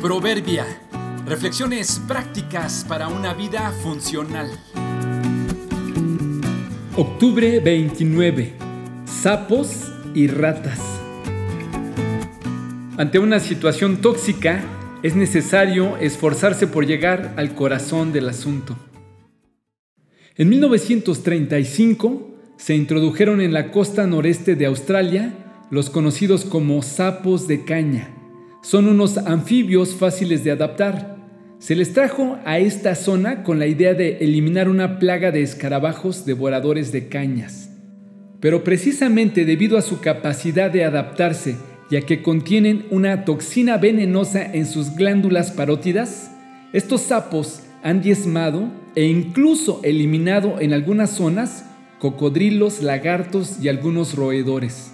Proverbia. Reflexiones prácticas para una vida funcional. Octubre 29. Sapos y ratas. Ante una situación tóxica, es necesario esforzarse por llegar al corazón del asunto. En 1935 se introdujeron en la costa noreste de Australia los conocidos como sapos de caña son unos anfibios fáciles de adaptar. Se les trajo a esta zona con la idea de eliminar una plaga de escarabajos devoradores de cañas. Pero precisamente debido a su capacidad de adaptarse, ya que contienen una toxina venenosa en sus glándulas parótidas, estos sapos han diezmado e incluso eliminado en algunas zonas cocodrilos, lagartos y algunos roedores.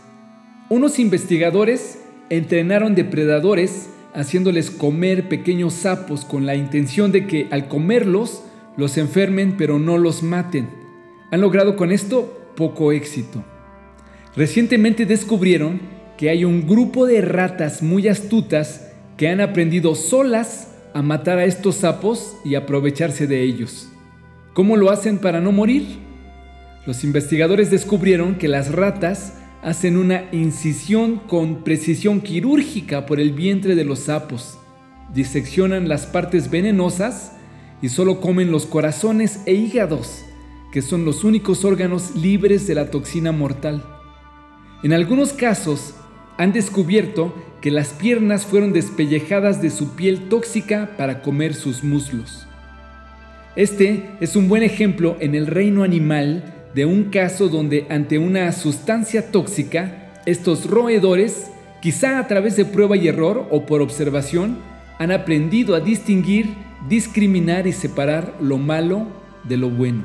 Unos investigadores entrenaron depredadores haciéndoles comer pequeños sapos con la intención de que al comerlos los enfermen pero no los maten. Han logrado con esto poco éxito. Recientemente descubrieron que hay un grupo de ratas muy astutas que han aprendido solas a matar a estos sapos y aprovecharse de ellos. ¿Cómo lo hacen para no morir? Los investigadores descubrieron que las ratas hacen una incisión con precisión quirúrgica por el vientre de los sapos, diseccionan las partes venenosas y solo comen los corazones e hígados, que son los únicos órganos libres de la toxina mortal. En algunos casos, han descubierto que las piernas fueron despellejadas de su piel tóxica para comer sus muslos. Este es un buen ejemplo en el reino animal de un caso donde ante una sustancia tóxica, estos roedores, quizá a través de prueba y error o por observación, han aprendido a distinguir, discriminar y separar lo malo de lo bueno.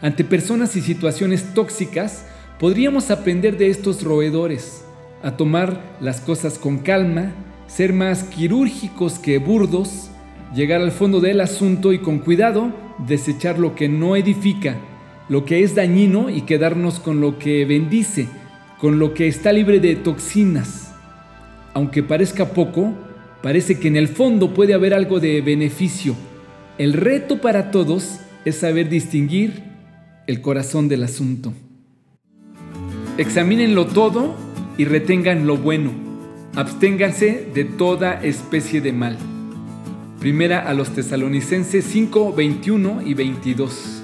Ante personas y situaciones tóxicas, podríamos aprender de estos roedores, a tomar las cosas con calma, ser más quirúrgicos que burdos, llegar al fondo del asunto y con cuidado desechar lo que no edifica lo que es dañino y quedarnos con lo que bendice, con lo que está libre de toxinas. Aunque parezca poco, parece que en el fondo puede haber algo de beneficio. El reto para todos es saber distinguir el corazón del asunto. Examínenlo todo y retengan lo bueno. Absténganse de toda especie de mal. Primera a los tesalonicenses 5, 21 y 22.